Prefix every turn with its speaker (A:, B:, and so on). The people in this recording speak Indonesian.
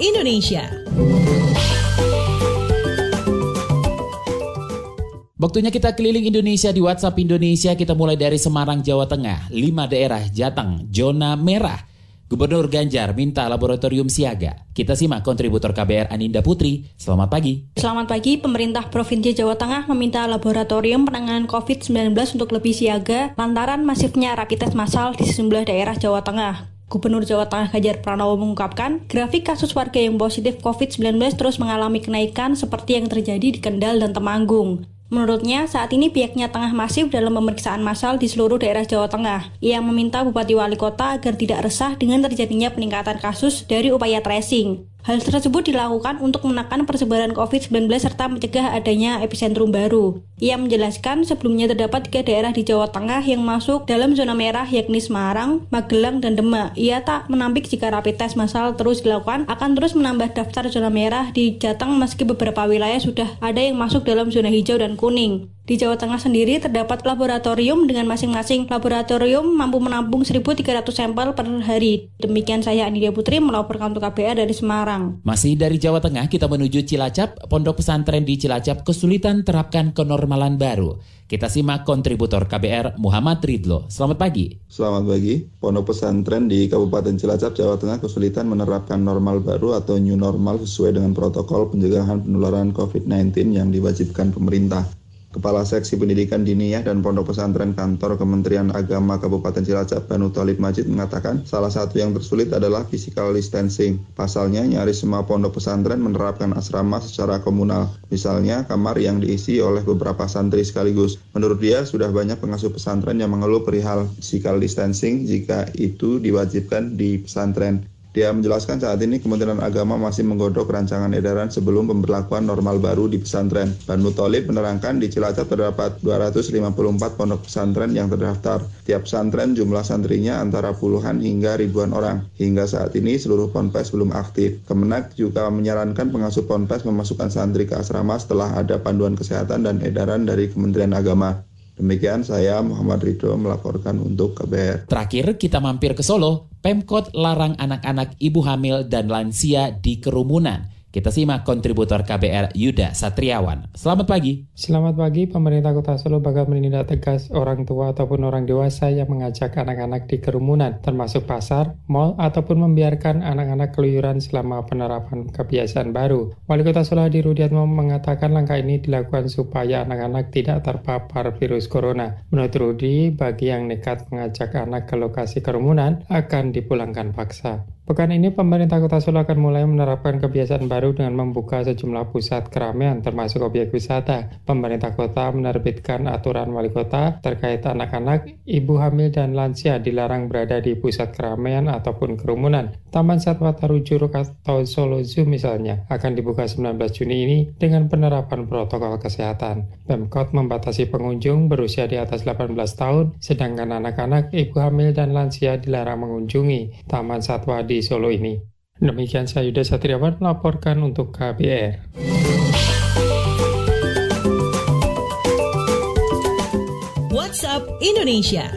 A: Indonesia.
B: Waktunya kita keliling Indonesia di WhatsApp Indonesia. Kita mulai dari Semarang, Jawa Tengah. Lima daerah Jateng, zona merah. Gubernur Ganjar minta laboratorium siaga. Kita simak kontributor KBR Aninda Putri. Selamat pagi.
C: Selamat pagi, pemerintah Provinsi Jawa Tengah meminta laboratorium penanganan COVID-19 untuk lebih siaga lantaran masifnya rapid test massal di sejumlah daerah Jawa Tengah. Gubernur Jawa Tengah Ganjar Pranowo mengungkapkan, grafik kasus warga yang positif COVID-19 terus mengalami kenaikan seperti yang terjadi di Kendal dan Temanggung. Menurutnya, saat ini pihaknya tengah masif dalam pemeriksaan massal di seluruh daerah Jawa Tengah. Ia meminta Bupati Wali Kota agar tidak resah dengan terjadinya peningkatan kasus dari upaya tracing. Hal tersebut dilakukan untuk menekan persebaran COVID-19 serta mencegah adanya epicentrum baru. Ia menjelaskan sebelumnya terdapat tiga daerah di Jawa Tengah yang masuk dalam zona merah yakni Semarang, Magelang, dan Demak. Ia tak menampik jika rapid test massal terus dilakukan akan terus menambah daftar zona merah di Jateng meski beberapa wilayah sudah ada yang masuk dalam zona hijau dan kuning. Di Jawa Tengah sendiri terdapat laboratorium dengan masing-masing laboratorium mampu menampung 1.300 sampel per hari. Demikian saya Anidia Putri melaporkan untuk KBR dari Semarang.
B: Masih dari Jawa Tengah kita menuju Cilacap. Pondok pesantren di Cilacap kesulitan terapkan kenormalan baru. Kita simak kontributor KBR Muhammad Ridlo. Selamat pagi.
D: Selamat pagi. Pondok pesantren di Kabupaten Cilacap, Jawa Tengah kesulitan menerapkan normal baru atau new normal sesuai dengan protokol pencegahan penularan COVID-19 yang diwajibkan pemerintah. Kepala Seksi Pendidikan Diniyah dan Pondok Pesantren Kantor Kementerian Agama Kabupaten Cilacap, Banu Talib Majid mengatakan salah satu yang tersulit adalah physical distancing. Pasalnya, nyaris semua pondok pesantren menerapkan asrama secara komunal. Misalnya, kamar yang diisi oleh beberapa santri sekaligus. Menurut dia, sudah banyak pengasuh pesantren yang mengeluh perihal physical distancing jika itu diwajibkan di pesantren. Dia menjelaskan saat ini Kementerian Agama masih menggodok rancangan edaran sebelum pemberlakuan normal baru di pesantren. Banu Tolib menerangkan di Cilacap terdapat 254 pondok pesantren yang terdaftar. Tiap pesantren jumlah santrinya antara puluhan hingga ribuan orang. Hingga saat ini seluruh ponpes belum aktif. Kemenak juga menyarankan pengasuh ponpes memasukkan santri ke asrama setelah ada panduan kesehatan dan edaran dari Kementerian Agama. Demikian saya Muhammad Ridho melaporkan untuk KBR.
B: Terakhir kita mampir ke Solo. Pemkot larang anak-anak ibu hamil dan lansia di kerumunan. Kita simak kontributor KBR Yuda Satriawan. Selamat pagi.
E: Selamat pagi, pemerintah kota Solo bakal menindak tegas orang tua ataupun orang dewasa yang mengajak anak-anak di kerumunan, termasuk pasar, mal, ataupun membiarkan anak-anak keluyuran selama penerapan kebiasaan baru. Wali kota Solo Hadi Rudiatmo mengatakan langkah ini dilakukan supaya anak-anak tidak terpapar virus corona. Menurut Rudi, bagi yang nekat mengajak anak ke lokasi kerumunan akan dipulangkan paksa. Pekan ini pemerintah kota Solo akan mulai menerapkan kebiasaan baru dengan membuka sejumlah pusat keramaian termasuk objek wisata. Pemerintah kota menerbitkan aturan wali kota terkait anak-anak, ibu hamil dan lansia dilarang berada di pusat keramaian ataupun kerumunan. Taman Satwa Taru Juruk atau Solo Zoo misalnya akan dibuka 19 Juni ini dengan penerapan protokol kesehatan. Pemkot membatasi pengunjung berusia di atas 18 tahun, sedangkan anak-anak, ibu hamil dan lansia dilarang mengunjungi Taman Satwa Solo ini. Demikian saya Yuda Satriawan melaporkan untuk KBR.
A: WhatsApp Indonesia.